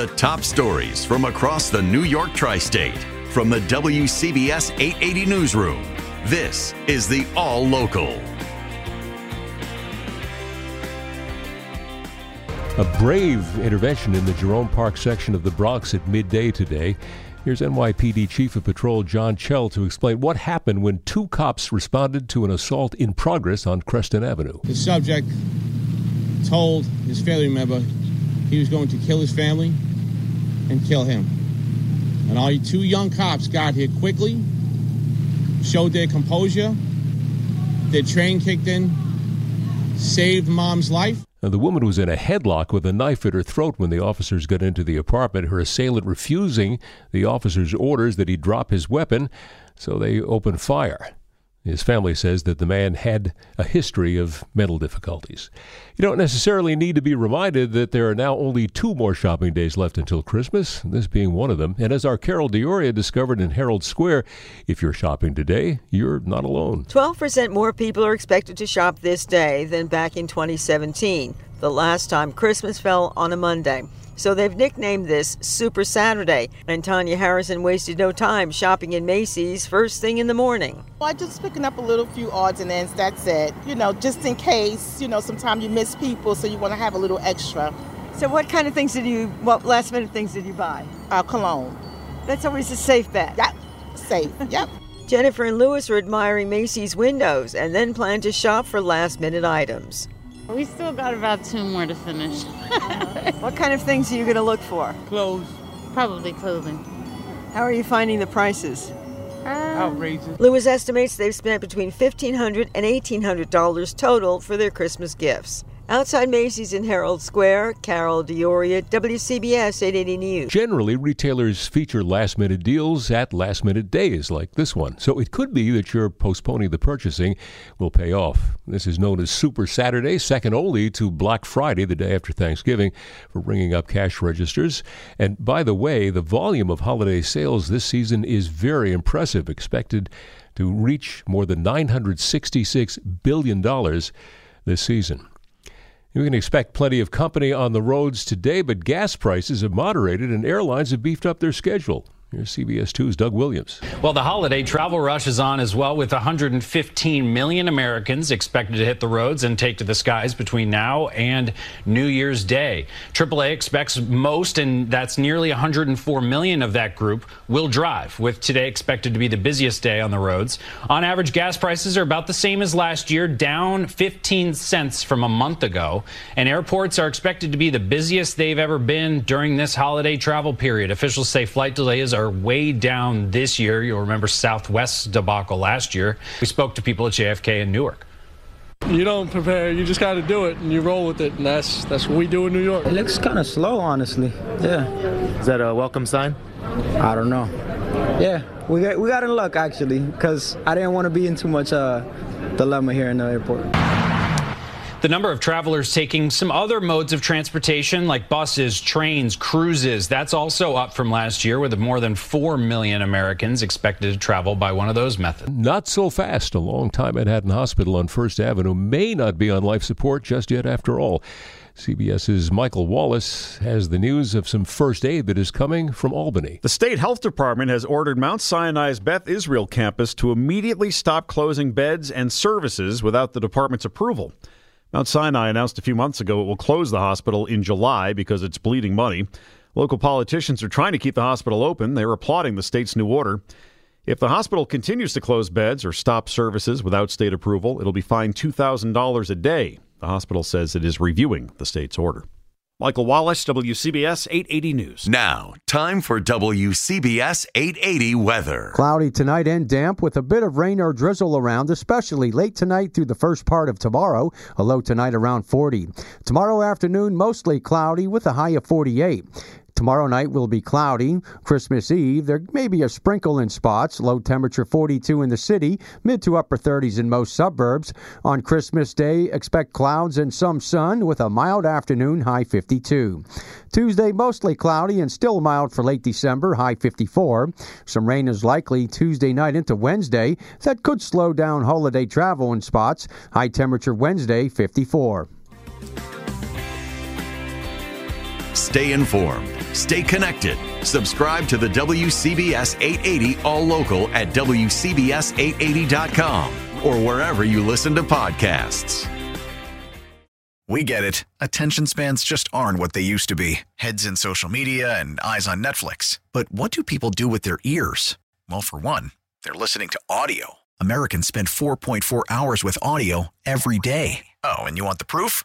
The top stories from across the New York tri state from the WCBS 880 Newsroom. This is the All Local. A brave intervention in the Jerome Park section of the Bronx at midday today. Here's NYPD Chief of Patrol John Chell to explain what happened when two cops responded to an assault in progress on Creston Avenue. The subject told his family member he was going to kill his family and kill him. And all you two young cops got here quickly, showed their composure, their train kicked in, saved mom's life. The woman was in a headlock with a knife at her throat when the officers got into the apartment, her assailant refusing the officers' orders that he drop his weapon, so they opened fire. His family says that the man had a history of mental difficulties. You don't necessarily need to be reminded that there are now only two more shopping days left until Christmas, this being one of them. And as our Carol D'Auria discovered in Herald Square, if you're shopping today, you're not alone. 12% more people are expected to shop this day than back in 2017, the last time Christmas fell on a Monday. So they've nicknamed this Super Saturday. And Tanya Harrison wasted no time shopping in Macy's first thing in the morning. Well, I just picking up a little few odds and ends, that's it. You know, just in case, you know, sometimes you miss people, so you want to have a little extra. So what kind of things did you, what last minute things did you buy? Uh, cologne. That's always a safe bet. Yep, safe, yep. Jennifer and Lewis are admiring Macy's windows and then plan to shop for last minute items. We still got about two more to finish. what kind of things are you going to look for? Clothes. Probably clothing. How are you finding the prices? Uh, Outrageous. Lewis estimates they've spent between $1,500 and $1,800 total for their Christmas gifts. Outside Macy's in Herald Square, Carol D'Auria, WCBS 880 News. Generally, retailers feature last minute deals at last minute days like this one. So it could be that your postponing the purchasing will pay off. This is known as Super Saturday, second only to Black Friday, the day after Thanksgiving, for ringing up cash registers. And by the way, the volume of holiday sales this season is very impressive, expected to reach more than $966 billion this season. You can expect plenty of company on the roads today, but gas prices have moderated and airlines have beefed up their schedule. Here's CBS 2's Doug Williams. Well, the holiday travel rush is on as well, with 115 million Americans expected to hit the roads and take to the skies between now and New Year's Day. AAA expects most, and that's nearly 104 million of that group, will drive, with today expected to be the busiest day on the roads. On average, gas prices are about the same as last year, down 15 cents from a month ago. And airports are expected to be the busiest they've ever been during this holiday travel period. Officials say flight delays are way down this year. You'll remember Southwest's debacle last year. We spoke to people at JFK in Newark. You don't prepare, you just got to do it and you roll with it, and that's that's what we do in New York. It looks kind of slow, honestly. Yeah. Is that a welcome sign? I don't know. Yeah, we got we got in luck actually, because I didn't want to be in too much uh, dilemma here in the airport. The number of travelers taking some other modes of transportation like buses, trains, cruises, that's also up from last year with more than 4 million Americans expected to travel by one of those methods. Not so fast. A long-time Manhattan hospital on First Avenue may not be on life support just yet after all. CBS's Michael Wallace has the news of some first aid that is coming from Albany. The state health department has ordered Mount Sinai's Beth Israel campus to immediately stop closing beds and services without the department's approval. Mount Sinai announced a few months ago it will close the hospital in July because it's bleeding money. Local politicians are trying to keep the hospital open. They're applauding the state's new order. If the hospital continues to close beds or stop services without state approval, it'll be fined $2,000 a day. The hospital says it is reviewing the state's order. Michael Wallace, WCBS 880 News. Now, time for WCBS 880 weather. Cloudy tonight and damp with a bit of rain or drizzle around, especially late tonight through the first part of tomorrow. A low tonight around 40. Tomorrow afternoon, mostly cloudy with a high of 48. Tomorrow night will be cloudy. Christmas Eve, there may be a sprinkle in spots. Low temperature 42 in the city, mid to upper 30s in most suburbs. On Christmas Day, expect clouds and some sun with a mild afternoon, high 52. Tuesday, mostly cloudy and still mild for late December, high 54. Some rain is likely Tuesday night into Wednesday. That could slow down holiday travel in spots. High temperature Wednesday, 54. Stay informed. Stay connected. Subscribe to the WCBS 880 All Local at WCBS880.com or wherever you listen to podcasts. We get it. Attention spans just aren't what they used to be heads in social media and eyes on Netflix. But what do people do with their ears? Well, for one, they're listening to audio. Americans spend 4.4 hours with audio every day. Oh, and you want the proof?